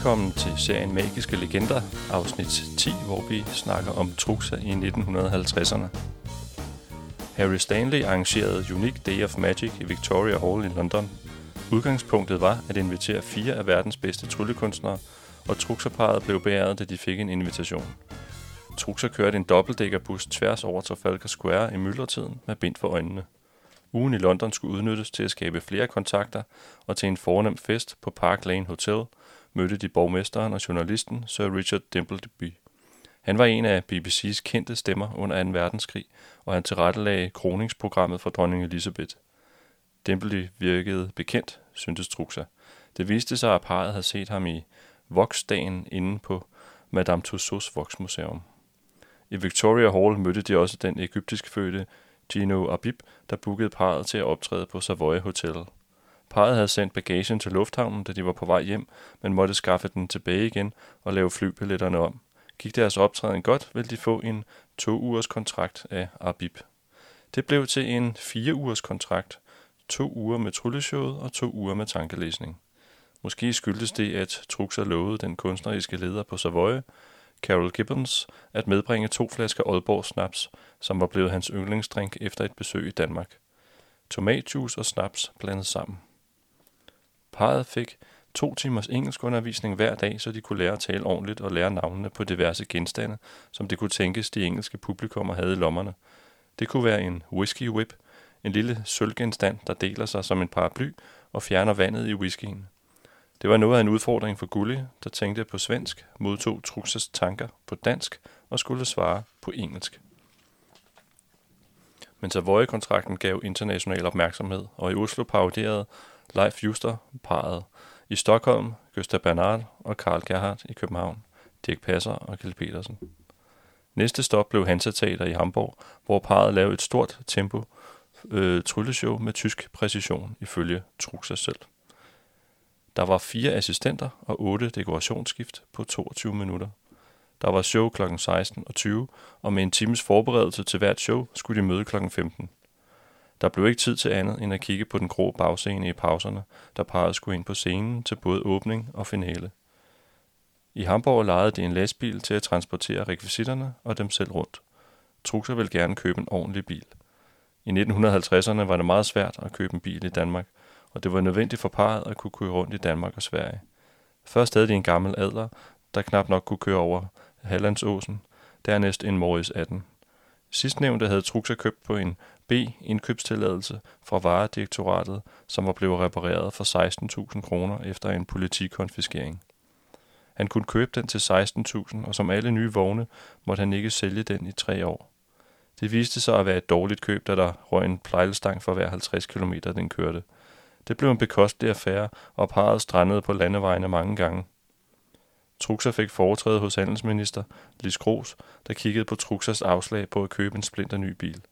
Velkommen til serien Magiske Legender, afsnit 10, hvor vi snakker om trukser i 1950'erne. Harry Stanley arrangerede Unique Day of Magic i Victoria Hall i London. Udgangspunktet var at invitere fire af verdens bedste tryllekunstnere, og trukserparet blev beæret, da de fik en invitation. Trukser kørte en dobbeltdækkerbus tværs over Trafalgar Square i myldretiden med bind for øjnene. Ugen i London skulle udnyttes til at skabe flere kontakter, og til en fornem fest på Park Lane Hotel mødte de borgmesteren og journalisten Sir Richard Dimbleby. Han var en af BBC's kendte stemmer under 2. verdenskrig, og han tilrettelagde kroningsprogrammet for dronning Elizabeth. Dimbleby virkede bekendt, syntes Truxa. Det viste sig, at parret havde set ham i voksdagen inde på Madame Tussauds Voksmuseum. I Victoria Hall mødte de også den egyptisk fødte Gino Abib, der bookede parret til at optræde på Savoy Hotel. Parret havde sendt bagagen til lufthavnen, da de var på vej hjem, men måtte skaffe den tilbage igen og lave flybilletterne om. Gik deres optræden godt, ville de få en to ugers kontrakt af Abib. Det blev til en fire ugers kontrakt, to uger med trylleshowet og to uger med tankelæsning. Måske skyldtes det, at Truxer lovede den kunstneriske leder på Savoy, Carol Gibbons, at medbringe to flasker Aalborg Snaps, som var blevet hans yndlingsdrink efter et besøg i Danmark. Tomatjuice og snaps blandet sammen. Parret fik to timers engelskundervisning hver dag, så de kunne lære at tale ordentligt og lære navnene på diverse genstande, som det kunne tænkes de engelske publikummer havde i lommerne. Det kunne være en whisky whip, en lille sølvgenstand, der deler sig som en paraply og fjerner vandet i whiskyen. Det var noget af en udfordring for Gulli, der tænkte på svensk, modtog Truxas tanker på dansk og skulle svare på engelsk. Men Savoy-kontrakten gav international opmærksomhed, og i Oslo paroderede Leif Juster parret. I Stockholm, Gustav Bernard og Karl Gerhardt i København, Dirk Passer og Kjell Petersen. Næste stop blev Hansa Teater i Hamburg, hvor parret lavede et stort tempo øh, trylleshow med tysk præcision, ifølge Truxa selv. Der var fire assistenter og otte dekorationsskift på 22 minutter. Der var show kl. 16 og 20, og med en times forberedelse til hvert show skulle de møde kl. 15. Der blev ikke tid til andet end at kigge på den grå bagscene i pauserne, der parret skulle ind på scenen til både åbning og finale. I Hamburg lejede de en lastbil til at transportere rekvisitterne og dem selv rundt. Truxer ville gerne købe en ordentlig bil. I 1950'erne var det meget svært at købe en bil i Danmark, og det var nødvendigt for parret at kunne køre rundt i Danmark og Sverige. Først havde de en gammel adler, der knap nok kunne køre over Hallandsåsen, dernæst en Morris 18. Sidstnævnte havde Truxer købt på en B-indkøbstilladelse fra Varedirektoratet, som var blevet repareret for 16.000 kroner efter en politikonfiskering. Han kunne købe den til 16.000, og som alle nye vogne måtte han ikke sælge den i tre år. Det viste sig at være et dårligt køb, da der røg en plejlstang for hver 50 km, den kørte. Det blev en bekostelig affære, og parret strandede på landevejene mange gange. Truxer fik foretræde hos handelsminister Lis Gros, der kiggede på Truxers afslag på at købe en splinter ny bil.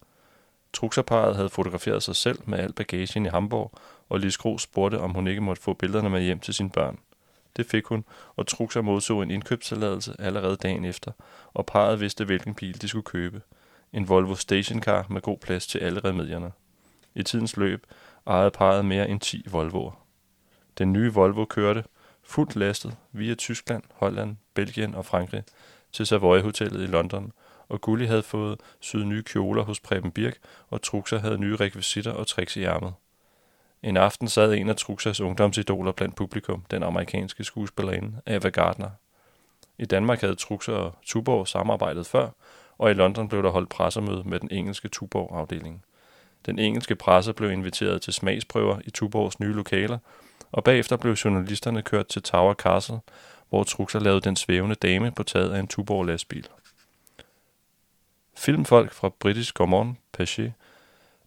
Truxerparet havde fotograferet sig selv med al bagagen i Hamburg, og Lis Gros spurgte, om hun ikke måtte få billederne med hjem til sine børn. Det fik hun, og Truxer modtog en indkøbstilladelse allerede dagen efter, og parret vidste, hvilken bil de skulle købe. En Volvo stationcar med god plads til alle remedierne. I tidens løb ejede parret mere end 10 Volvoer. Den nye Volvo kørte, fuldt lastet, via Tyskland, Holland, Belgien og Frankrig, til Savoy Hotellet i London, og Gulli havde fået syet nye kjoler hos Preben Birk, og Truxa havde nye rekvisitter og tricks i ærmet. En aften sad en af Truxas ungdomsidoler blandt publikum, den amerikanske skuespillerinde Ava Gardner. I Danmark havde Truxa og Tuborg samarbejdet før, og i London blev der holdt pressemøde med den engelske Tuborg-afdeling. Den engelske presse blev inviteret til smagsprøver i Tuborgs nye lokaler, og bagefter blev journalisterne kørt til Tower Castle, hvor Truxa lavede den svævende dame på taget af en Tuborg lastbil. Filmfolk fra British Gaumont, Paché,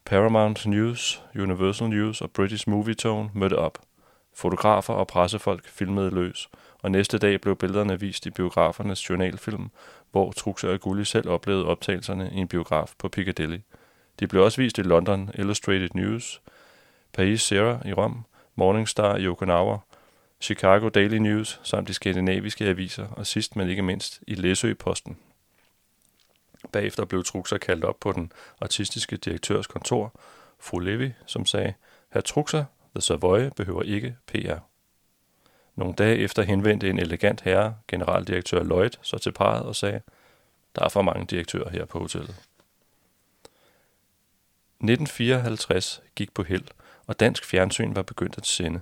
Paramount News, Universal News og British Movie Tone mødte op. Fotografer og pressefolk filmede løs, og næste dag blev billederne vist i biografernes journalfilm, hvor Truxa og Gulli selv oplevede optagelserne i en biograf på Piccadilly. De blev også vist i London Illustrated News, Paris Sierra i Rom, Morning Star i Okinawa, Chicago Daily News samt de skandinaviske aviser, og sidst men ikke mindst i Læsø-posten. Bagefter blev Truxer kaldt op på den artistiske direktørs kontor, fru Levi, som sagde, Herr Truxer, The Savoy behøver ikke PR. Nogle dage efter henvendte en elegant herre, generaldirektør Lloyd, så til parret og sagde, der er for mange direktører her på hotellet. 1954 gik på held, og dansk fjernsyn var begyndt at sende.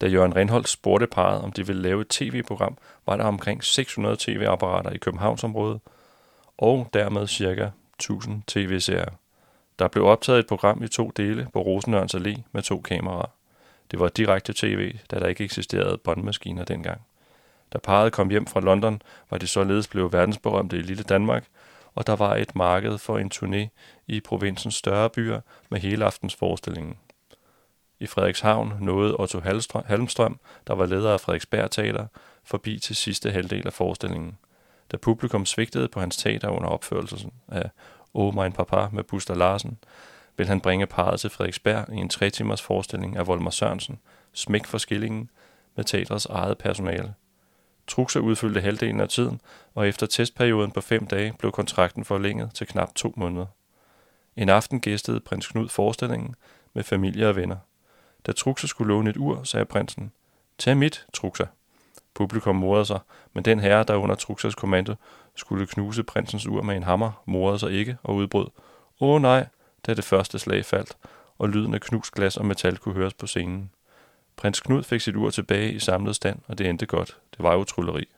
Da Jørgen Renholdt spurgte parret, om de ville lave et tv-program, var der omkring 600 tv-apparater i Københavnsområdet, og dermed ca. 1000 tv-serier. Der blev optaget et program i to dele på Rosenørns Allé med to kameraer. Det var direkte tv, da der ikke eksisterede båndmaskiner dengang. Da parret kom hjem fra London, var de således blevet verdensberømte i lille Danmark, og der var et marked for en turné i provinsens større byer med hele aftens forestillingen. I Frederikshavn nåede Otto Halmstrøm, der var leder af Frederiksberg Teater, forbi til sidste halvdel af forestillingen. Da publikum svigtede på hans teater under opførelsen af Oh Mein Papa med Buster Larsen, vil han bringe parret til Frederiksberg i en tre timers forestilling af Volmer Sørensen, Smæk for skillingen, med teatrets eget personale. Truxer udfyldte halvdelen af tiden, og efter testperioden på fem dage blev kontrakten forlænget til knap to måneder. En aften gæstede prins Knud forestillingen med familie og venner. Da Truxer skulle låne et ur, sagde prinsen, Tag mit, Truxer. Publikum morede sig, men den herre, der under Truxas kommando skulle knuse prinsens ur med en hammer, morede sig ikke og udbrød. Åh nej, da det første slag faldt, og lyden af knust glas og metal kunne høres på scenen. Prins Knud fik sit ur tilbage i samlet stand, og det endte godt. Det var jo trylleri.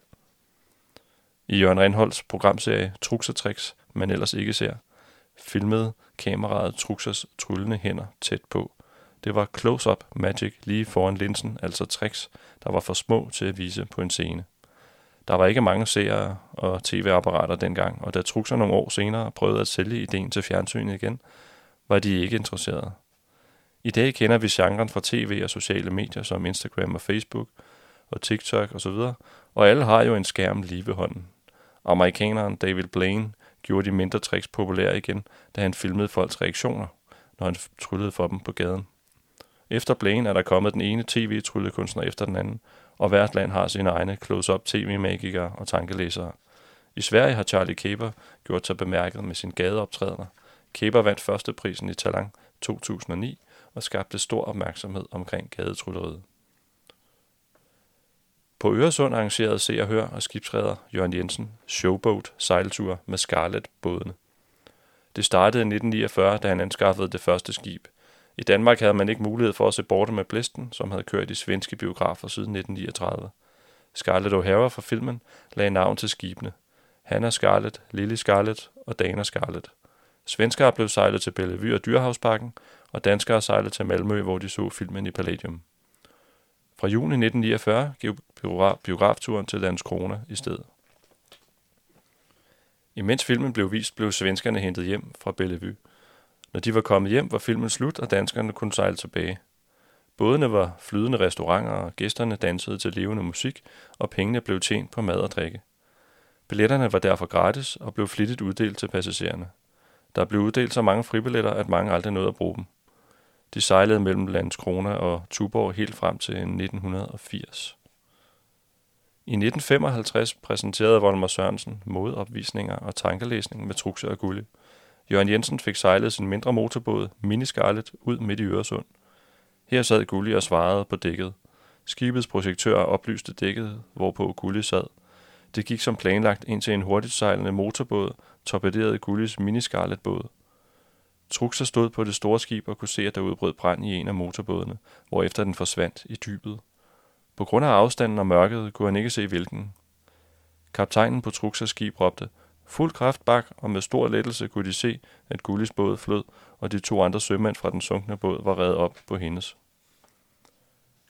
I Jørgen Renholds programserie Truxertricks, man ellers ikke ser, filmede kameraet Truxers tryllende hænder tæt på. Det var close-up magic lige foran linsen, altså tricks, der var for små til at vise på en scene. Der var ikke mange seere og tv-apparater dengang, og da Truxer nogle år senere prøvede at sælge ideen til fjernsynet igen, var de ikke interesserede. I dag kender vi genren fra tv og sociale medier som Instagram og Facebook og TikTok osv., og, og alle har jo en skærm lige ved hånden. Amerikaneren David Blaine gjorde de mindre tricks populære igen, da han filmede folks reaktioner, når han tryllede for dem på gaden. Efter Blaine er der kommet den ene tv-tryllekunstner efter den anden, og hvert land har sine egne close-up tv-magikere og tankelæsere. I Sverige har Charlie Kaber gjort sig bemærket med sin gadeoptrædener. Kaber vandt førsteprisen i Talang 2009 og skabte stor opmærksomhed omkring gadetrylleriet. På Øresund arrangerede Se og Hør og skibsredder Jørgen Jensen showboat sejltur med Scarlet-bådene. Det startede i 1949, da han anskaffede det første skib. I Danmark havde man ikke mulighed for at se borte med Blisten, som havde kørt i svenske biografer siden 1939. Scarlett O'Hara fra filmen lagde navn til skibene. Hanna Scarlett, Lily Scarlett og Dana Scarlett. Svenskere blev sejlet til Bellevue og Dyrhavsparken, og danskere sejlede til Malmø, hvor de så filmen i Palladium. Fra juni 1949 gik biografturen til Landskrona i stedet. Imens filmen blev vist, blev svenskerne hentet hjem fra Bellevue. Når de var kommet hjem, var filmen slut, og danskerne kunne sejle tilbage. Bådene var flydende restauranter, og gæsterne dansede til levende musik, og pengene blev tjent på mad og drikke. Billetterne var derfor gratis og blev flittigt uddelt til passagererne. Der blev uddelt så mange fribilletter, at mange aldrig nåede at bruge dem. De sejlede mellem Landskrona og Tuborg helt frem til 1980. I 1955 præsenterede Volmer Sørensen modopvisninger og tankelæsning med Truxe og Gulli. Jørgen Jensen fik sejlet sin mindre motorbåd, Mini Scarlet, ud midt i Øresund. Her sad Gulli og svarede på dækket. Skibets projektør oplyste dækket, hvorpå Gulli sad. Det gik som planlagt ind til en hurtigt sejlende motorbåd, torpederede Gullis Mini Scarlet båd. Truxer stod på det store skib og kunne se, at der udbrød brand i en af motorbådene, hvorefter den forsvandt i dybet. På grund af afstanden og mørket kunne han ikke se hvilken. Kaptajnen på Truxers skib råbte, fuld kraft bak, og med stor lettelse kunne de se, at Gullis båd flød, og de to andre sømænd fra den sunkne båd var reddet op på hendes.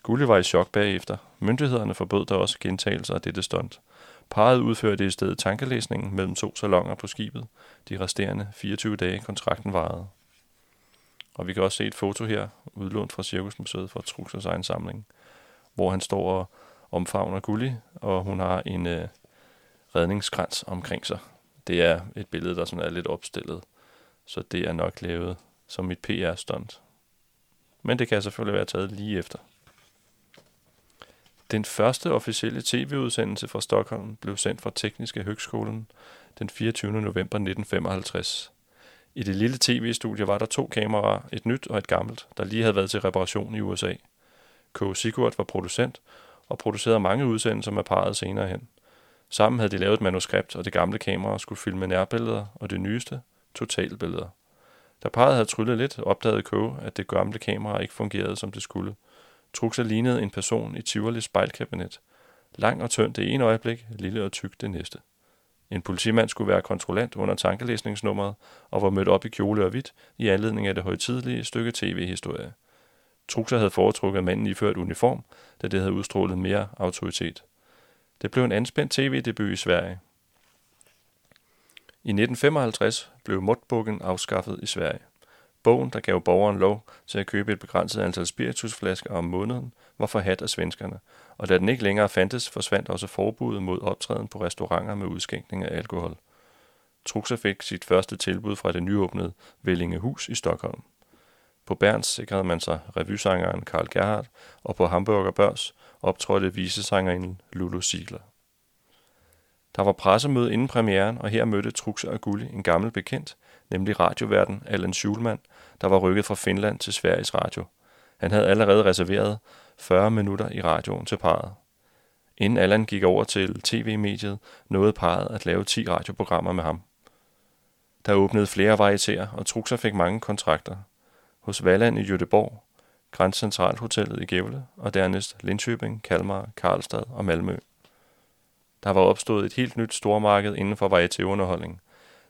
Gulli var i chok bagefter. Myndighederne forbød der også gentagelser af dette stunt. Parret udførte i stedet tankelæsningen mellem to salonger på skibet, de resterende 24 dage kontrakten varede. Og vi kan også se et foto her, udlånt fra Cirkusmuseet fra Truxers egen samling, hvor han står og omfavner Gulli, og hun har en øh, redningskrans omkring sig. Det er et billede, der sådan er lidt opstillet, så det er nok lavet som mit PR-stunt. Men det kan selvfølgelig være taget lige efter. Den første officielle tv-udsendelse fra Stockholm blev sendt fra Tekniske Høgskolen den 24. november 1955. I det lille tv-studie var der to kameraer, et nyt og et gammelt, der lige havde været til reparation i USA. K. Sigurd var producent, og producerede mange udsendelser med parret senere hen. Sammen havde de lavet et manuskript, og det gamle kamera skulle filme nærbilleder, og det nyeste, totalbilleder. Da parret havde tryllet lidt, opdagede Kåge, at det gamle kamera ikke fungerede, som det skulle. Truxa lignede en person i Tivolis spejlkabinet. Lang og tynd det ene øjeblik, lille og tyk det næste. En politimand skulle være kontrollant under tankelæsningsnummeret og var mødt op i kjole og hvidt i anledning af det højtidlige stykke tv-historie. Truxa havde foretrukket manden iført uniform, da det havde udstrålet mere autoritet. Det blev en anspændt tv-debut i Sverige. I 1955 blev Mordbogen afskaffet i Sverige. Bogen, der gav borgeren lov til at købe et begrænset antal spiritusflasker om måneden, var forhat af svenskerne, og da den ikke længere fandtes, forsvandt også forbuddet mod optræden på restauranter med udskænkning af alkohol. Truxa fik sit første tilbud fra det nyåbnede Vellingehus i Stockholm. På Berns sikrede man sig revysangeren Karl Gerhardt, og på Hamburger Børs optrådte visesangerinden Lulu Ziegler. Der var pressemøde inden premieren, og her mødte Truxa og Gulli en gammel bekendt, nemlig radioverden Allan Schulman, der var rykket fra Finland til Sveriges Radio. Han havde allerede reserveret 40 minutter i radioen til parret. Inden Allan gik over til tv-mediet, nåede parret at lave 10 radioprogrammer med ham. Der åbnede flere varietéer, og Truxa fik mange kontrakter. Hos Valland i Göteborg, Grand Central Hotellet i Gävle, og dernæst Linköping, Kalmar, Karlstad og Malmø. Der var opstået et helt nyt stormarked inden for varietéunderholdning.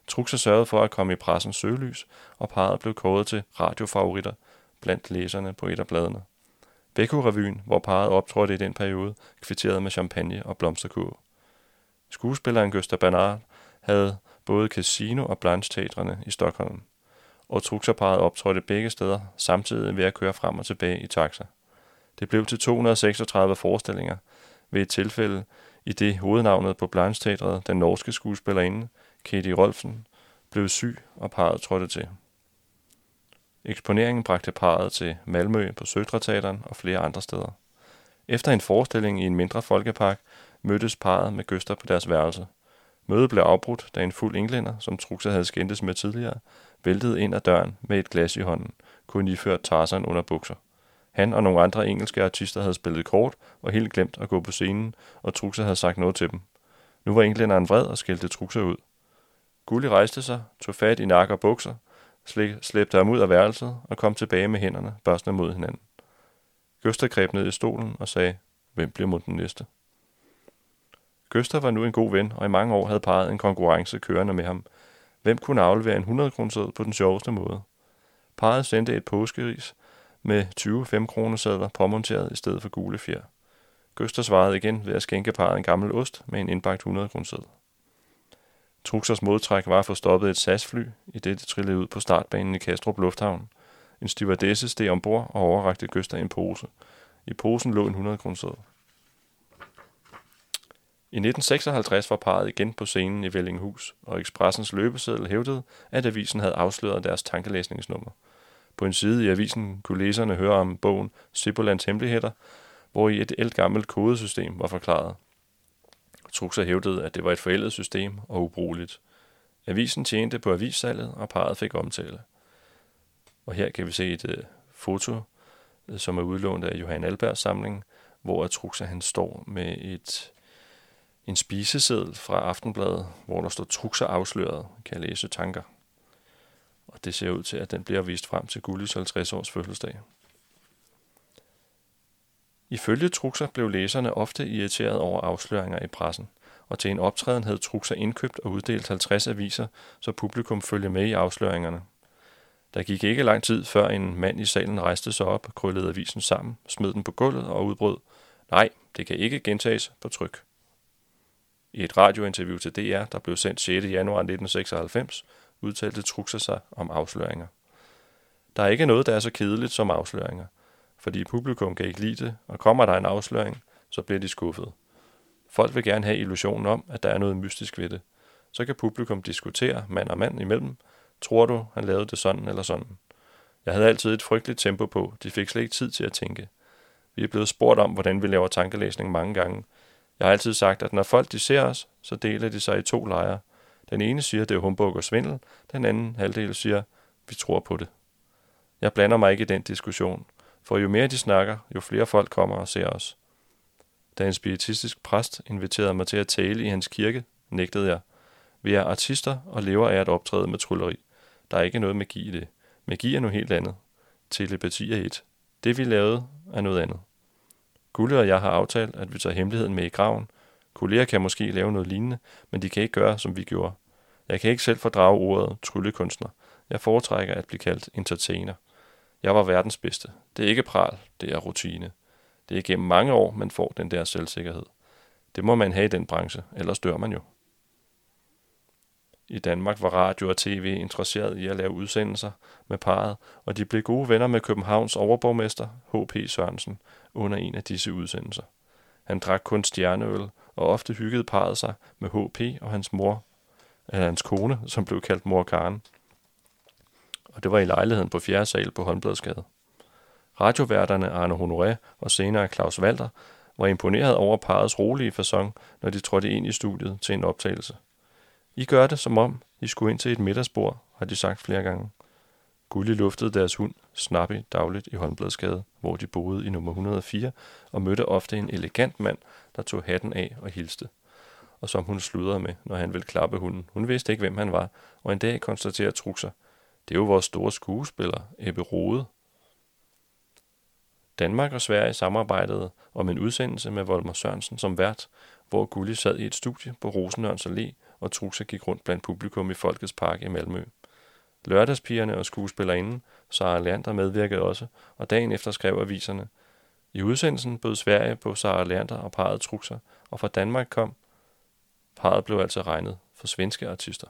Truxa sørgede for at komme i pressens søgelys, og parret blev kåret til radiofavoritter blandt læserne på et af bladene. Beko-revyen, hvor parret optrådte i den periode, kvitterede med champagne og blomsterkurve. Skuespilleren Gösta Bernard havde både Casino og Blanche i Stockholm, og Truxa-parret optrådte begge steder, samtidig ved at køre frem og tilbage i taxa. Det blev til 236 forestillinger, ved et tilfælde, i det hovednavnet på Blanche den norske skuespillerinde, Katie Rolfsen, blev syg, og parret trådte til. Eksponeringen bragte parret til Malmø på Søtreteateren og flere andre steder. Efter en forestilling i en mindre folkepark mødtes parret med Gøster på deres værelse. Mødet blev afbrudt, da en fuld englænder, som Truxa havde skændtes med tidligere, væltede ind ad døren med et glas i hånden, kun iført Tarzan under bukser. Han og nogle andre engelske artister havde spillet kort og helt glemt at gå på scenen, og Truxa havde sagt noget til dem. Nu var englænderen vred og skældte Truxa ud. Gulli rejste sig, tog fat i nakke og bukser, slæbte ham ud af værelset og kom tilbage med hænderne børstende mod hinanden. Gøster greb ned i stolen og sagde, hvem bliver mod den næste? Gøster var nu en god ven, og i mange år havde parret en konkurrence kørende med ham. Hvem kunne aflevere en 100 kroner på den sjoveste måde? Parret sendte et påskeris med 20 5 kroner sædler påmonteret i stedet for gule fjer. Gøster svarede igen ved at skænke parret en gammel ost med en indbagt 100 kroner Truxers modtræk var at få stoppet et SAS-fly, i det det trillede ud på startbanen i Kastrup Lufthavn. En stewardesse steg ombord og overrakte Gøster en pose. I posen lå en 100 kroner i 1956 var parret igen på scenen i Vellinghus, og Expressens løbeseddel hævdede, at avisen havde afsløret deres tankelæsningsnummer. På en side i avisen kunne læserne høre om bogen Sibolands Hemmeligheder, hvor i et ældgammelt kodesystem var forklaret – Truxer hævdede, at det var et forældet system og ubrugeligt. Avisen tjente på avissalget, og parret fik omtale. Og her kan vi se et uh, foto, øh, som er udlånt af Johan Albergs samling, hvor Truxer han står med et en spiseseddel fra Aftenbladet, hvor der står trukser afsløret, kan jeg læse tanker. Og det ser ud til, at den bliver vist frem til Gullis 50 års fødselsdag. Ifølge Truxer blev læserne ofte irriteret over afsløringer i pressen, og til en optræden havde Truxer indkøbt og uddelt 50 aviser, så publikum følger med i afsløringerne. Der gik ikke lang tid, før en mand i salen rejste sig op, krøllede avisen sammen, smed den på gulvet og udbrød, nej, det kan ikke gentages på tryk. I et radiointerview til DR, der blev sendt 6. januar 1996, udtalte Truxa sig om afsløringer. Der er ikke noget, der er så kedeligt som afsløringer – fordi publikum kan ikke lide det, og kommer der en afsløring, så bliver de skuffet. Folk vil gerne have illusionen om, at der er noget mystisk ved det. Så kan publikum diskutere mand og mand imellem. Tror du, han lavede det sådan eller sådan? Jeg havde altid et frygteligt tempo på. De fik slet ikke tid til at tænke. Vi er blevet spurgt om, hvordan vi laver tankelæsning mange gange. Jeg har altid sagt, at når folk de ser os, så deler de sig i to lejre. Den ene siger, det er humbug og svindel. Den anden halvdel siger, vi tror på det. Jeg blander mig ikke i den diskussion. For jo mere de snakker, jo flere folk kommer og ser os. Da en spiritistisk præst inviterede mig til at tale i hans kirke, nægtede jeg. Vi er artister og lever af at optræde med trylleri. Der er ikke noget magi i det. Magi er noget helt andet. Telepati er et. Det vi lavede er noget andet. Gulle og jeg har aftalt, at vi tager hemmeligheden med i graven. Kolleger kan måske lave noget lignende, men de kan ikke gøre, som vi gjorde. Jeg kan ikke selv fordrage ordet tryllekunstner. Jeg foretrækker at blive kaldt entertainer. Jeg var verdens bedste. Det er ikke pral, det er rutine. Det er gennem mange år, man får den der selvsikkerhed. Det må man have i den branche, ellers dør man jo. I Danmark var radio og tv interesseret i at lave udsendelser med parret, og de blev gode venner med Københavns overborgmester, H.P. Sørensen, under en af disse udsendelser. Han drak kun stjerneøl, og ofte hyggede parret sig med H.P. og hans mor, eller hans kone, som blev kaldt mor Karen. Og det var i lejligheden på 4. sal på Håndbladsgade. Radioværterne Arne Honoré og senere Claus Walter var imponeret over parets rolige façon, når de trådte ind i studiet til en optagelse. I gør det, som om I skulle ind til et middagsbord, har de sagt flere gange. Gulli luftede deres hund, Snappy, dagligt i Håndbladsgade, hvor de boede i nummer 104, og mødte ofte en elegant mand, der tog hatten af og hilste. Og som hun sludrede med, når han ville klappe hunden. Hun vidste ikke, hvem han var, og en dag konstaterer Truxer, det er jo vores store skuespiller, Ebbe Rode. Danmark og Sverige samarbejdede om en udsendelse med Volmer Sørensen som vært, hvor Gulli sad i et studie på Rosenørns Allé, og Truxa gik rundt blandt publikum i Folkets Park i Malmø. Lørdagspigerne og skuespillerinden, Sara Leander medvirkede også, og dagen efter skrev aviserne. I udsendelsen bød Sverige på Sara Leander og parret Truxa, og fra Danmark kom. Parret blev altså regnet for svenske artister.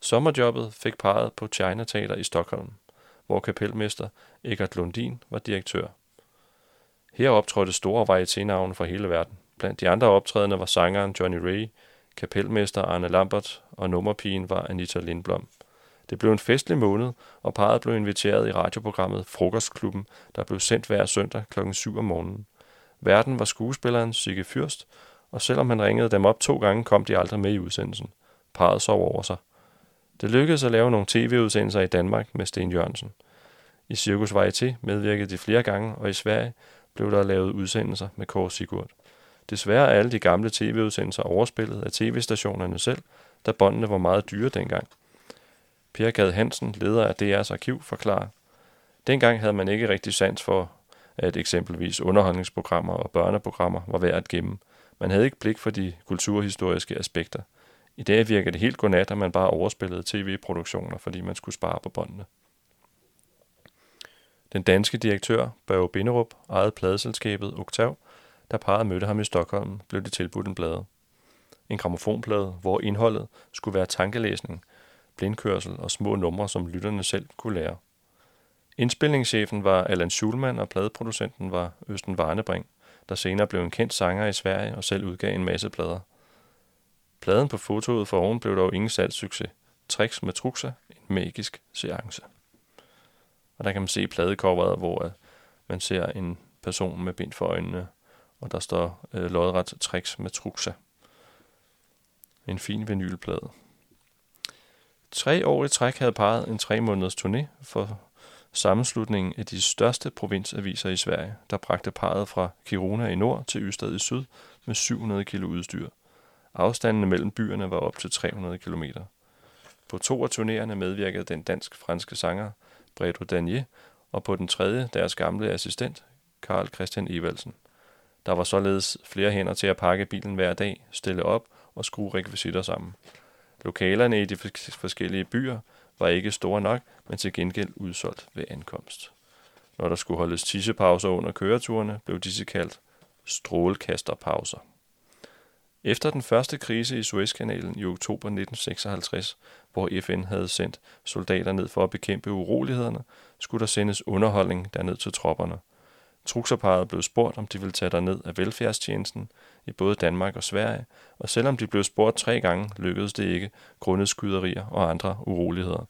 Sommerjobbet fik parret på China Teater i Stockholm, hvor kapelmester Egert Lundin var direktør. Her optrådte store varieténavne fra hele verden. Blandt de andre optrædende var sangeren Johnny Ray, kapelmester Arne Lambert og nummerpigen var Anita Lindblom. Det blev en festlig måned, og parret blev inviteret i radioprogrammet Frokostklubben, der blev sendt hver søndag kl. 7 om morgenen. Verden var skuespilleren Sigge Fyrst, og selvom han ringede dem op to gange, kom de aldrig med i udsendelsen. Parret sov over sig. Det lykkedes at lave nogle tv-udsendelser i Danmark med Sten Jørgensen. I Cirkus Varieté medvirkede de flere gange, og i Sverige blev der lavet udsendelser med Kåre Sigurd. Desværre er alle de gamle tv-udsendelser overspillet af tv-stationerne selv, da båndene var meget dyre dengang. Per Gade Hansen, leder af DR's arkiv, forklarer, Dengang havde man ikke rigtig sans for, at eksempelvis underholdningsprogrammer og børneprogrammer var værd at gemme. Man havde ikke blik for de kulturhistoriske aspekter. I dag virker det helt godnat, at man bare overspillede tv-produktioner, fordi man skulle spare på båndene. Den danske direktør, Børge Binderup, ejede pladeselskabet Oktav, da parret mødte ham i Stockholm, blev det tilbudt en plade. En gramofonplade, hvor indholdet skulle være tankelæsning, blindkørsel og små numre, som lytterne selv kunne lære. Indspilningschefen var Allan Schulman, og pladeproducenten var Østen Varnebring, der senere blev en kendt sanger i Sverige og selv udgav en masse plader. Pladen på fotoet for oven blev dog ingen salgssucces. Tricks med trukser, en magisk seance. Og der kan man se pladecoveret, hvor man ser en person med bind for øjnene, og der står øh, lodret Tricks med Truxa. En fin vinylplade. Tre år i træk havde parret en tre måneders turné for sammenslutningen af de største provinsaviser i Sverige, der bragte parret fra Kiruna i nord til Ystad i syd med 700 kilo udstyr. Afstandene mellem byerne var op til 300 km. På to af turnéerne medvirkede den dansk-franske sanger Bredo Danier, og på den tredje deres gamle assistent, Karl Christian Evaldsen. Der var således flere hænder til at pakke bilen hver dag, stille op og skrue rekvisitter sammen. Lokalerne i de forskellige byer var ikke store nok, men til gengæld udsolgt ved ankomst. Når der skulle holdes tissepauser under køreturene, blev disse kaldt strålekasterpauser. Efter den første krise i Suezkanalen i oktober 1956, hvor FN havde sendt soldater ned for at bekæmpe urolighederne, skulle der sendes underholdning derned til tropperne. Trukserparet blev spurgt, om de ville tage ned af velfærdstjenesten i både Danmark og Sverige, og selvom de blev spurgt tre gange, lykkedes det ikke, grundet skyderier og andre uroligheder.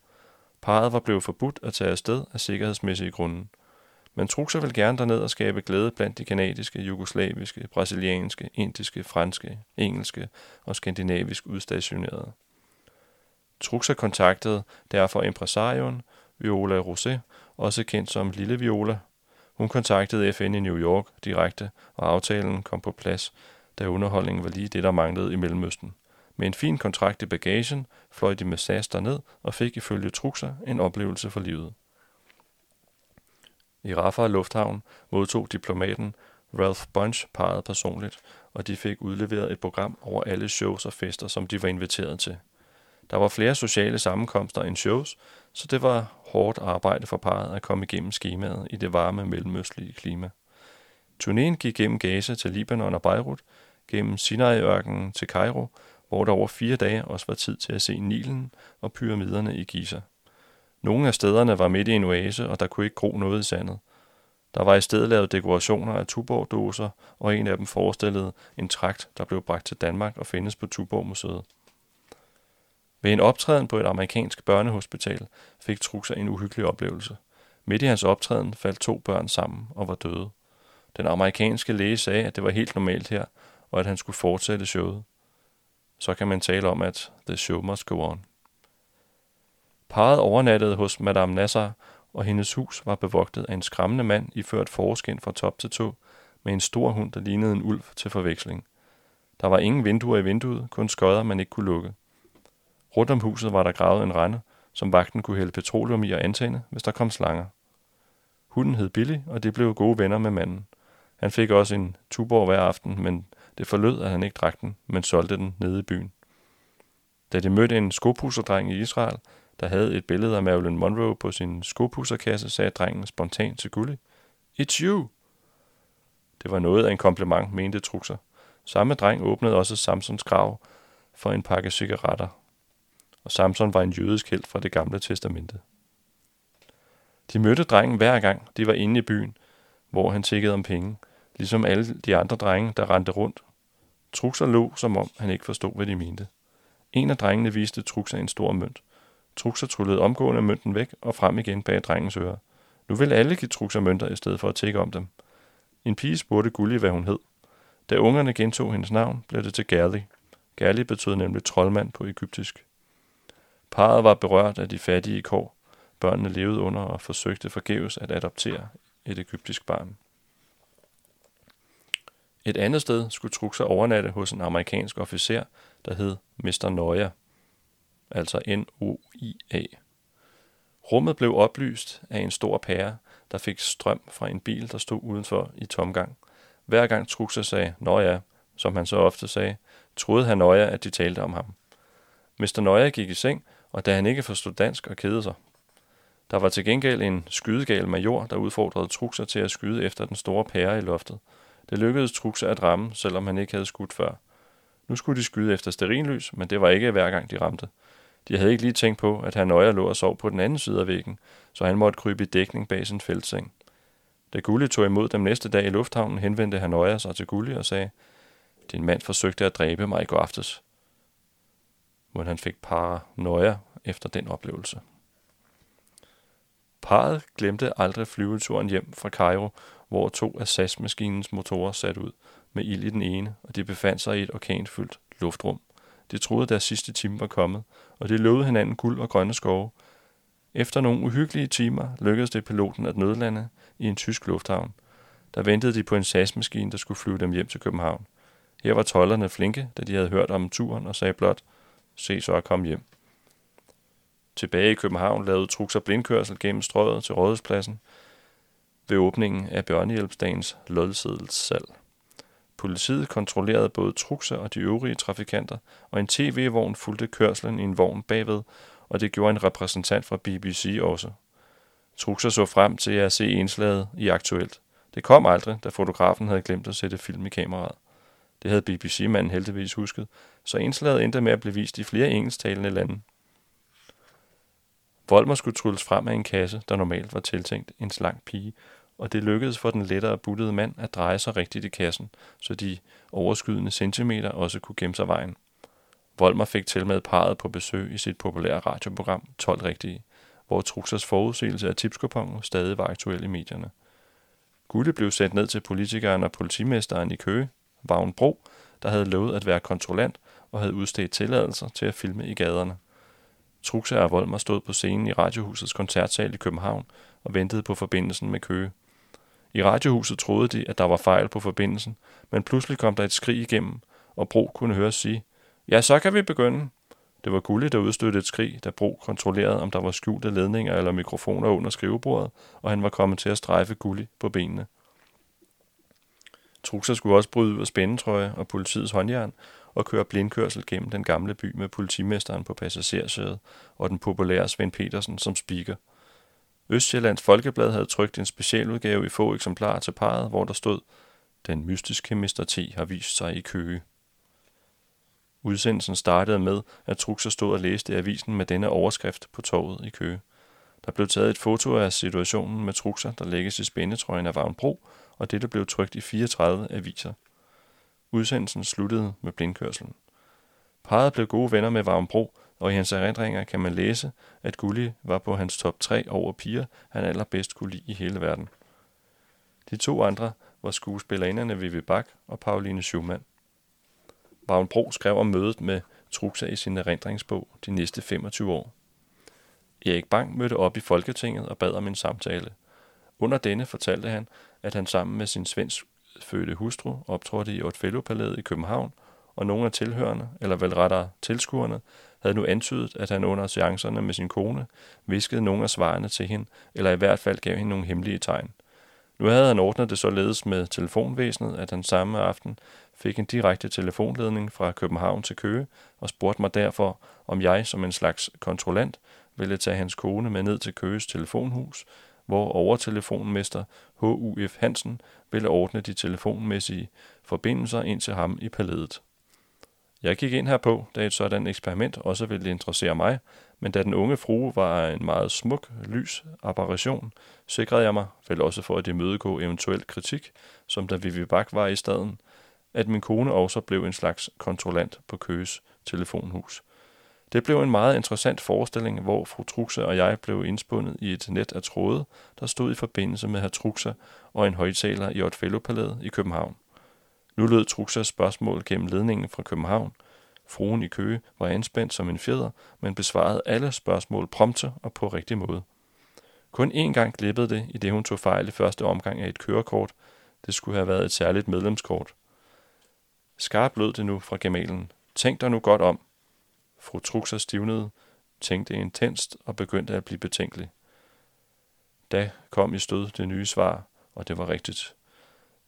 Parret var blevet forbudt at tage afsted af sikkerhedsmæssige grunde. Men Trukser vil gerne derned og skabe glæde blandt de kanadiske, jugoslaviske, brasilianske, indiske, franske, engelske og skandinavisk udstationerede. Trukser kontaktede derfor impresarioen Viola Rosé, også kendt som Lille Viola, hun kontaktede FN i New York direkte, og aftalen kom på plads, da underholdningen var lige det, der manglede i Mellemøsten. Med en fin kontrakt i bagagen fløj de med SAS ned og fik ifølge Truxer en oplevelse for livet. I Rafah Lufthavn modtog diplomaten Ralph Bunch parret personligt, og de fik udleveret et program over alle shows og fester, som de var inviteret til. Der var flere sociale sammenkomster end shows, så det var hårdt arbejde for parret at komme igennem skemaet i det varme mellemøstlige klima. Turnéen gik gennem Gaza til Libanon og Beirut, gennem Sinai-ørkenen til Cairo, hvor der over fire dage også var tid til at se Nilen og pyramiderne i Giza. Nogle af stederne var midt i en oase, og der kunne ikke gro noget i sandet. Der var i stedet lavet dekorationer af tuborgdåser, og en af dem forestillede en trakt, der blev bragt til Danmark og findes på Tuborg-museet. Ved en optræden på et amerikansk børnehospital fik Truxa en uhyggelig oplevelse. Midt i hans optræden faldt to børn sammen og var døde. Den amerikanske læge sagde, at det var helt normalt her, og at han skulle fortsætte showet. Så kan man tale om, at the show must go on. Parret overnattede hos Madame Nassar, og hendes hus var bevogtet af en skræmmende mand iført forskin fra top til tå, med en stor hund, der lignede en ulv til forveksling. Der var ingen vinduer i vinduet, kun skodder, man ikke kunne lukke. Rundt om huset var der gravet en rende, som vagten kunne hælde petroleum i og antænde, hvis der kom slanger. Hunden hed Billy, og det blev gode venner med manden. Han fik også en tuborg hver aften, men det forlød, at han ikke drak den, men solgte den nede i byen. Da de mødte en skopusserdreng i Israel, der havde et billede af Marilyn Monroe på sin skopusserkasse, sagde drengen spontant til Gulli, It's you! Det var noget af en kompliment, mente Truxer. Samme dreng åbnede også Samsons grav for en pakke cigaretter, og Samson var en jødisk held fra det gamle testamente. De mødte drengen hver gang, de var inde i byen, hvor han tikkede om penge, ligesom alle de andre drenge, der rendte rundt. Truxer lå, som om han ikke forstod, hvad de mente. En af drengene viste Truxer en stor mønt. Truxer tryllede omgående mønten væk og frem igen bag drengens øre. Nu ville alle give Truxer mønter i stedet for at tikke om dem. En pige spurgte Gulli, hvad hun hed. Da ungerne gentog hendes navn, blev det til Gerli. Gerli betød nemlig troldmand på egyptisk. Parret var berørt af de fattige kår, børnene levede under og forsøgte forgæves at adoptere et egyptisk barn. Et andet sted skulle Truxer overnatte hos en amerikansk officer, der hed Mr. Noya, altså N-O-I-A. Rummet blev oplyst af en stor pære, der fik strøm fra en bil, der stod udenfor i tomgang. Hver gang Truxa sagde, Noya, som han så ofte sagde, troede han Noya, at de talte om ham. Mr. Noya gik i seng, og da han ikke forstod dansk og kedede sig. Der var til gengæld en skydegal major, der udfordrede Truxer til at skyde efter den store pære i loftet. Det lykkedes Truxer at ramme, selvom han ikke havde skudt før. Nu skulle de skyde efter sterinlys, men det var ikke hver gang de ramte. De havde ikke lige tænkt på, at han nøje lå og sov på den anden side af væggen, så han måtte krybe i dækning bag sin feltseng. Da Gulli tog imod dem næste dag i lufthavnen, henvendte han Nøjer sig til Gulli og sagde, Din mand forsøgte at dræbe mig i går aftes. Hvor han fik paranoia efter den oplevelse. Parret glemte aldrig flyveturen hjem fra Cairo, hvor to af SAS-maskinens motorer sat ud med ild i den ene, og de befandt sig i et orkanfyldt luftrum. De troede, at deres sidste time var kommet, og de lovede hinanden guld og grønne skove. Efter nogle uhyggelige timer lykkedes det piloten at nødlande i en tysk lufthavn. Der ventede de på en SAS-maskine, der skulle flyve dem hjem til København. Her var tollerne flinke, da de havde hørt om turen og sagde blot, se så at komme hjem. Tilbage i København lavede Truxer blindkørsel gennem strøget til Rådhuspladsen ved åbningen af børnehjælpsdagens lodsedelssalg. Politiet kontrollerede både Truxer og de øvrige trafikanter, og en tv-vogn fulgte kørslen i en vogn bagved, og det gjorde en repræsentant fra BBC også. Truxer så frem til at se indslaget i Aktuelt. Det kom aldrig, da fotografen havde glemt at sætte film i kameraet. Det havde BBC-manden heldigvis husket, så indslaget endte med at blive vist i flere engelsktalende lande. Volmer skulle trylles frem af en kasse, der normalt var tiltænkt en slank pige, og det lykkedes for den lettere buttede mand at dreje sig rigtigt i kassen, så de overskydende centimeter også kunne gemme sig vejen. Volmer fik til med parret på besøg i sit populære radioprogram 12 Rigtige, hvor Truxers forudsigelse af tipskupongen stadig var aktuel i medierne. Gulde blev sendt ned til politikeren og politimesteren i Køge, Vagn Bro, der havde lovet at være kontrollant og havde udstedt tilladelser til at filme i gaderne. Truxa og Volmer stod på scenen i Radiohusets koncertsal i København og ventede på forbindelsen med Køge. I radiohuset troede de, at der var fejl på forbindelsen, men pludselig kom der et skrig igennem, og Bro kunne høre sige, ja, så kan vi begynde. Det var Gulli, der udstødte et skrig, da Bro kontrollerede, om der var skjulte ledninger eller mikrofoner under skrivebordet, og han var kommet til at strejfe Gulli på benene. Truxa skulle også bryde ud af spændetrøje og politiets håndjern og køre blindkørsel gennem den gamle by med politimesteren på passagersædet og den populære Svend Petersen som speaker. Østjyllands Folkeblad havde trykt en specialudgave i få eksemplarer til parret, hvor der stod, Den mystiske Mr. T har vist sig i Køge. Udsendelsen startede med, at Truxa stod og læste i avisen med denne overskrift på torvet i Køge. Der blev taget et foto af situationen med Truxa, der lægges i spændetrøjen af Vagn Bro, og dette blev trykt i 34 aviser. Udsendelsen sluttede med blindkørselen. Parret blev gode venner med Varmbro, Bro, og i hans erindringer kan man læse, at Gulli var på hans top 3 over piger, han allerbedst kunne lide i hele verden. De to andre var skuespillerinderne Vivi Bak og Pauline Schumann. Vagn Bro skrev om mødet med Truxa i sin erindringsbog de næste 25 år. Erik Bang mødte op i Folketinget og bad om en samtale. Under denne fortalte han, at han sammen med sin svensk fødte hustru optrådte i Otfellopalæet i København, og nogle af tilhørende, eller vel rettere tilskuerne, havde nu antydet, at han under seancerne med sin kone viskede nogle af svarene til hende, eller i hvert fald gav hende nogle hemmelige tegn. Nu havde han ordnet det således med telefonvæsenet, at han samme aften fik en direkte telefonledning fra København til Køge og spurgte mig derfor, om jeg som en slags kontrollant ville tage hans kone med ned til Køges telefonhus, hvor overtelefonmester H.U.F. Hansen ville ordne de telefonmæssige forbindelser ind til ham i palæet. Jeg gik ind herpå, da et sådan eksperiment også ville interessere mig, men da den unge frue var en meget smuk, lys apparition, sikrede jeg mig, vel også for at imødegå eventuel kritik, som da Vivi Bak var i staden, at min kone også blev en slags kontrollant på Køges telefonhus. Det blev en meget interessant forestilling, hvor fru Truxa og jeg blev indspundet i et net af tråde, der stod i forbindelse med herr Truxa og en højtaler i Otfellopalæet i København. Nu lød Truxas spørgsmål gennem ledningen fra København. Fruen i Køge var anspændt som en fjeder, men besvarede alle spørgsmål prompte og på rigtig måde. Kun én gang glippede det, i det hun tog fejl i første omgang af et kørekort. Det skulle have været et særligt medlemskort. Skarpt lød det nu fra gemalen. Tænk dig nu godt om. Fru Truxa stivnede, tænkte intenst og begyndte at blive betænkelig. Da kom i stød det nye svar, og det var rigtigt.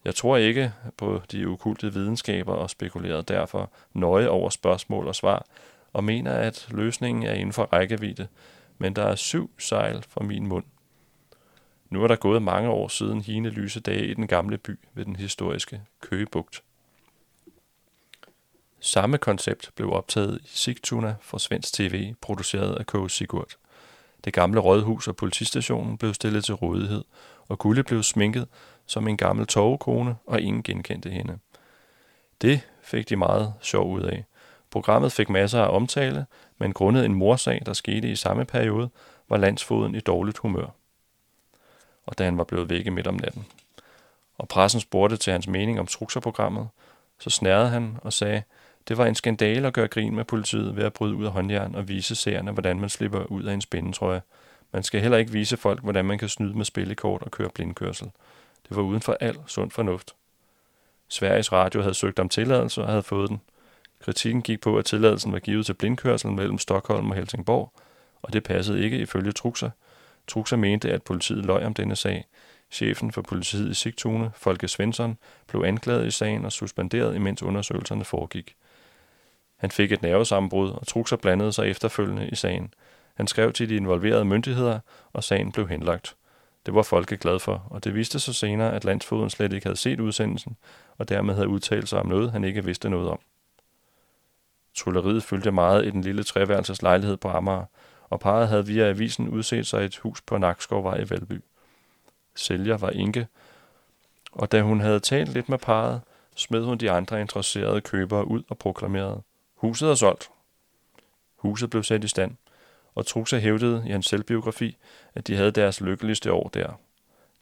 Jeg tror ikke på de ukulte videnskaber og spekulerede derfor nøje over spørgsmål og svar, og mener, at løsningen er inden for rækkevidde, men der er syv sejl fra min mund. Nu er der gået mange år siden hine lyse dage i den gamle by ved den historiske Køgebugt. Samme koncept blev optaget i Sigtuna for Svensk TV, produceret af K. Sigurd. Det gamle rådhus og politistationen blev stillet til rådighed, og Gulle blev sminket som en gammel togekone, og ingen genkendte hende. Det fik de meget sjov ud af. Programmet fik masser af omtale, men grundet en morsag, der skete i samme periode, var landsfoden i dårligt humør. Og da han var blevet væk midt om natten. Og pressen spurgte til hans mening om strukturprogrammet, så snærede han og sagde, det var en skandale at gøre grin med politiet ved at bryde ud af håndjern og vise seerne, hvordan man slipper ud af en spændetrøje. Man skal heller ikke vise folk, hvordan man kan snyde med spillekort og køre blindkørsel. Det var uden for al sund fornuft. Sveriges Radio havde søgt om tilladelse og havde fået den. Kritikken gik på, at tilladelsen var givet til blindkørsel mellem Stockholm og Helsingborg, og det passede ikke ifølge Truxer. Truxer mente, at politiet løj om denne sag. Chefen for politiet i Sigtune, Folke Svensson, blev anklaget i sagen og suspenderet, imens undersøgelserne foregik. Han fik et nervesammenbrud, og Truxa blandede sig efterfølgende i sagen. Han skrev til de involverede myndigheder, og sagen blev henlagt. Det var Folke glad for, og det viste sig senere, at landsfoden slet ikke havde set udsendelsen, og dermed havde udtalt sig om noget, han ikke vidste noget om. Trulleriet fyldte meget i den lille treværelses lejlighed på Amager, og parret havde via avisen udset sig et hus på Nakskovvej i Valby. Sælger var Inge, og da hun havde talt lidt med parret, smed hun de andre interesserede købere ud og proklamerede, huset er solgt. Huset blev sat i stand, og Truxa hævdede i hans selvbiografi, at de havde deres lykkeligste år der.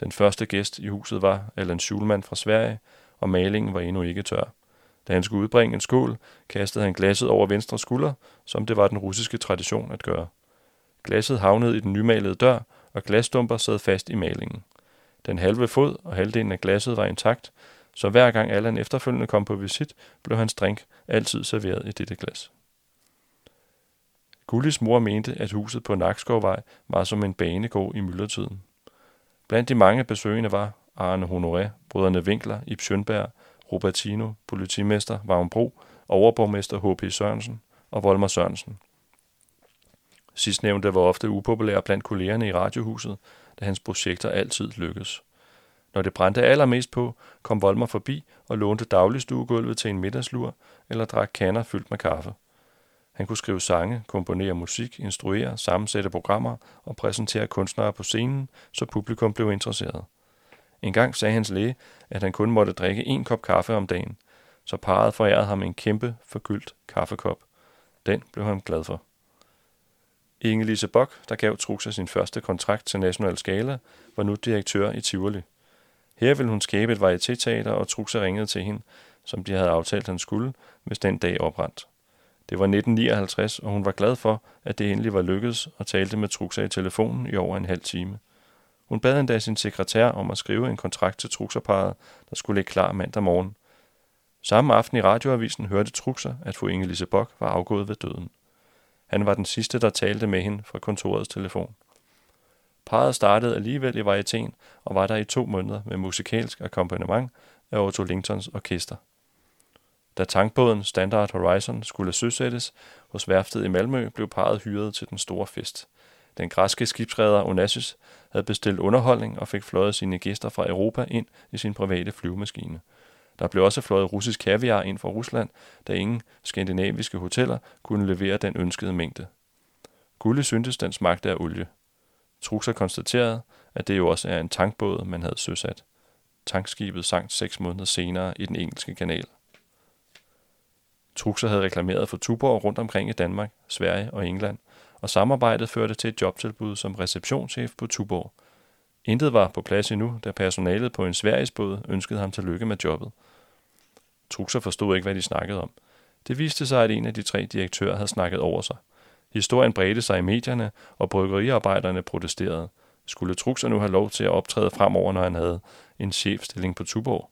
Den første gæst i huset var Allan Schulman fra Sverige, og malingen var endnu ikke tør. Da han skulle udbringe en skål, kastede han glasset over venstre skulder, som det var den russiske tradition at gøre. Glasset havnede i den nymalede dør, og glasstumper sad fast i malingen. Den halve fod og halvdelen af glasset var intakt, så hver gang Allan efterfølgende kom på visit, blev hans drink altid serveret i dette glas. Gullis mor mente, at huset på Nakskovvej var som en banegård i myldretiden. Blandt de mange besøgende var Arne Honoré, brødrene Winkler, Ib Schønberg, Robertino, politimester Vagn Bro, overborgmester H.P. Sørensen og Volmer Sørensen. Sidstnævnte var ofte upopulær blandt kollegerne i radiohuset, da hans projekter altid lykkedes. Når det brændte allermest på, kom Volmer forbi og lånte dagligstuegulvet til en middagslur eller drak kander fyldt med kaffe. Han kunne skrive sange, komponere musik, instruere, sammensætte programmer og præsentere kunstnere på scenen, så publikum blev interesseret. En gang sagde hans læge, at han kun måtte drikke en kop kaffe om dagen, så parret forærede ham en kæmpe, forgyldt kaffekop. Den blev han glad for. Inge-Lise Bock, der gav Truxa sin første kontrakt til National Skala, var nu direktør i Tivoli. Her ville hun skabe et varietéteater, og Truxa ringede til hende, som de havde aftalt, han skulle, hvis den dag oprandt. Det var 1959, og hun var glad for, at det endelig var lykkedes, og talte med Truxa i telefonen i over en halv time. Hun bad endda sin sekretær om at skrive en kontrakt til Truxerparet, der skulle ligge klar mandag morgen. Samme aften i radioavisen hørte Truxer, at fru Inge-Lise Bock var afgået ved døden. Han var den sidste, der talte med hende fra kontorets telefon. Parret startede alligevel i varietéen og var der i to måneder med musikalsk akkompagnement af Otto Lingtons orkester. Da tankbåden Standard Horizon skulle søsættes hos værftet i Malmø, blev parret hyret til den store fest. Den græske skibsredder Onassis havde bestilt underholdning og fik fløjet sine gæster fra Europa ind i sin private flyvemaskine. Der blev også fløjet russisk kaviar ind fra Rusland, da ingen skandinaviske hoteller kunne levere den ønskede mængde. Gulde syntes, den smagte af olie. Truxa konstaterede, at det jo også er en tankbåd, man havde søsat. Tankskibet sank seks måneder senere i den engelske kanal. Truxa havde reklameret for Tuborg rundt omkring i Danmark, Sverige og England, og samarbejdet førte til et jobtilbud som receptionschef på Tuborg. Intet var på plads endnu, da personalet på en Sverigesbåd ønskede ham tillykke med jobbet. Truxa forstod ikke, hvad de snakkede om. Det viste sig, at en af de tre direktører havde snakket over sig. Historien bredte sig i medierne, og bryggeriarbejderne protesterede. Skulle Truxer nu have lov til at optræde fremover, når han havde en chefstilling på Tuborg?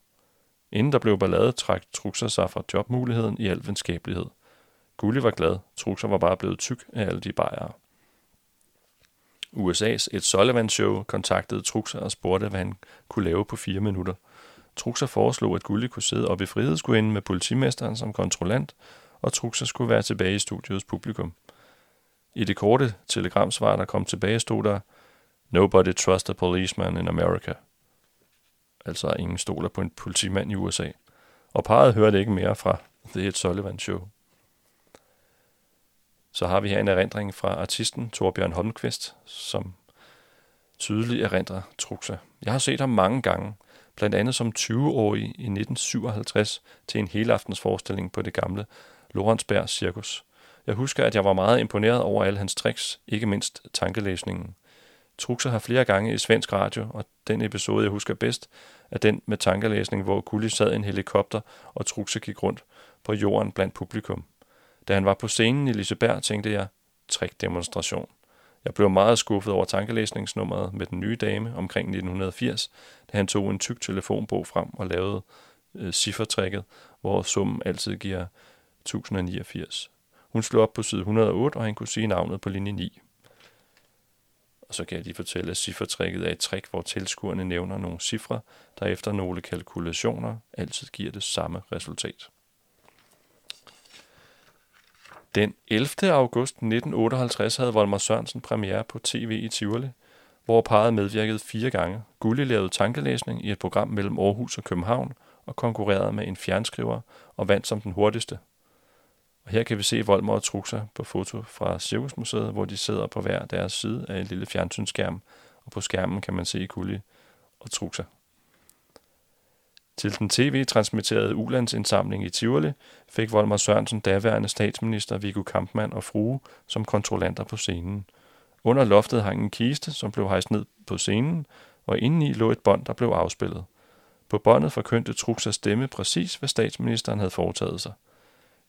Inden der blev ballade, trak Truxer sig fra jobmuligheden i al venskabelighed. Gulli var glad. Truxer var bare blevet tyk af alle de bajere. USA's et Sullivan Show kontaktede Truxer og spurgte, hvad han kunne lave på fire minutter. Truxer foreslog, at Gulli kunne sidde op i frihedsguinden med politimesteren som kontrollant, og Truxer skulle være tilbage i studiets publikum. I det korte telegramsvar, der kom tilbage, stod der, Nobody trusts a policeman in America. Altså ingen stoler på en politimand i USA. Og parret hørte ikke mere fra The Ed Sullivan Show. Så har vi her en erindring fra artisten Torbjørn Holmqvist, som tydeligt erindrer Truxa. Jeg har set ham mange gange, blandt andet som 20-årig i 1957 til en helaftens forestilling på det gamle Lorensberg Cirkus. Jeg husker, at jeg var meget imponeret over alle hans tricks, ikke mindst tankelæsningen. Truxer har flere gange i svensk radio, og den episode, jeg husker bedst, er den med tankelæsning, hvor Gulli sad i en helikopter, og Truxer gik rundt på jorden blandt publikum. Da han var på scenen i Liseberg, tænkte jeg, trickdemonstration. Jeg blev meget skuffet over tankelæsningsnummeret med den nye dame omkring 1980, da han tog en tyk telefonbog frem og lavede øh, ciffertrækket, hvor summen altid giver 1089. Hun slog op på side 108, og han kunne sige navnet på linje 9. Og så kan jeg lige fortælle, at ciffertrækket er et trick, hvor tilskuerne nævner nogle cifre, der efter nogle kalkulationer altid giver det samme resultat. Den 11. august 1958 havde Volmer Sørensen premiere på tv i Tivoli, hvor parret medvirkede fire gange. Gulli lavede tankelæsning i et program mellem Aarhus og København og konkurrerede med en fjernskriver og vandt som den hurtigste. Og her kan vi se Volmer og Truxa på foto fra Cirkusmuseet, hvor de sidder på hver deres side af en lille fjernsynsskærm, og på skærmen kan man se Kulli og Truxa. Til den tv-transmitterede ulandsindsamling i Tivoli fik Volmer Sørensen daværende statsminister Viggo Kampmann og frue som kontrollanter på scenen. Under loftet hang en kiste, som blev hejst ned på scenen, og indeni lå et bånd, der blev afspillet. På båndet forkyndte Truxas stemme præcis, hvad statsministeren havde foretaget sig.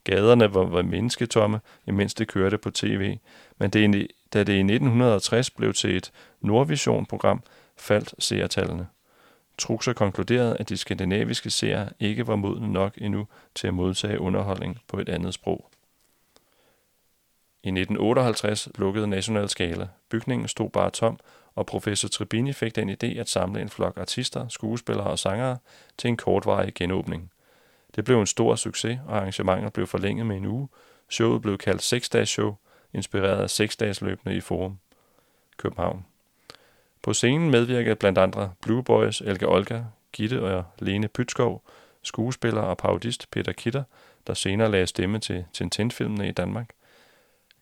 Gaderne var, var mennesketomme, imens det kørte på tv, men det, da det i 1960 blev til et Nordvision-program, faldt seertallene. Truxa konkluderede, at de skandinaviske seere ikke var modne nok endnu til at modtage underholdning på et andet sprog. I 1958 lukkede National Skala. Bygningen stod bare tom, og professor Tribini fik den idé at samle en flok artister, skuespillere og sangere til en kortvarig genåbning. Det blev en stor succes, og arrangementet blev forlænget med en uge. Showet blev kaldt 6 show, inspireret af 6 løbende i Forum, København. På scenen medvirkede blandt andre Blue Boys, Elke Olga, Gitte og Lene Pytskov, skuespiller og parodist Peter Kitter, der senere lagde stemme til Tintin-filmene i Danmark,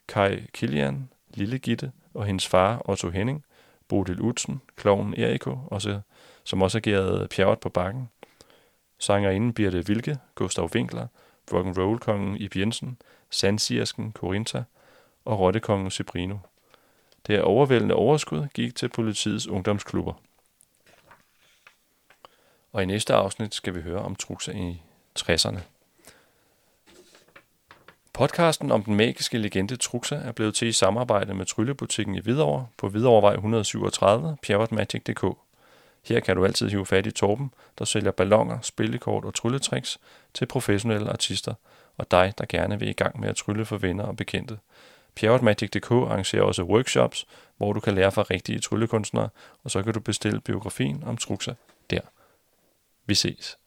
Kai Kilian, Lille Gitte og hendes far Otto Henning, Bodil Utsen, klovnen Eriko, også, som også agerede pjerret på bakken, sangerinden Birte Vilke, Gustav Winkler, rock'n'roll-kongen Ib Jensen, Sandsirsken Corinta og rottekongen Cibrino. Det overvældende overskud gik til politiets ungdomsklubber. Og i næste afsnit skal vi høre om trusser i 60'erne. Podcasten om den magiske legende Truxa er blevet til i samarbejde med Tryllebutikken i Hvidovre på Hvidovrevej 137, pjerrotmagic.dk. Her kan du altid hive fat i Torben, der sælger ballonger, spillekort og trylletricks til professionelle artister, og dig, der gerne vil i gang med at trylle for venner og bekendte. Pjerretmagic.dk arrangerer også workshops, hvor du kan lære fra rigtige tryllekunstnere, og så kan du bestille biografien om Truxa der. Vi ses.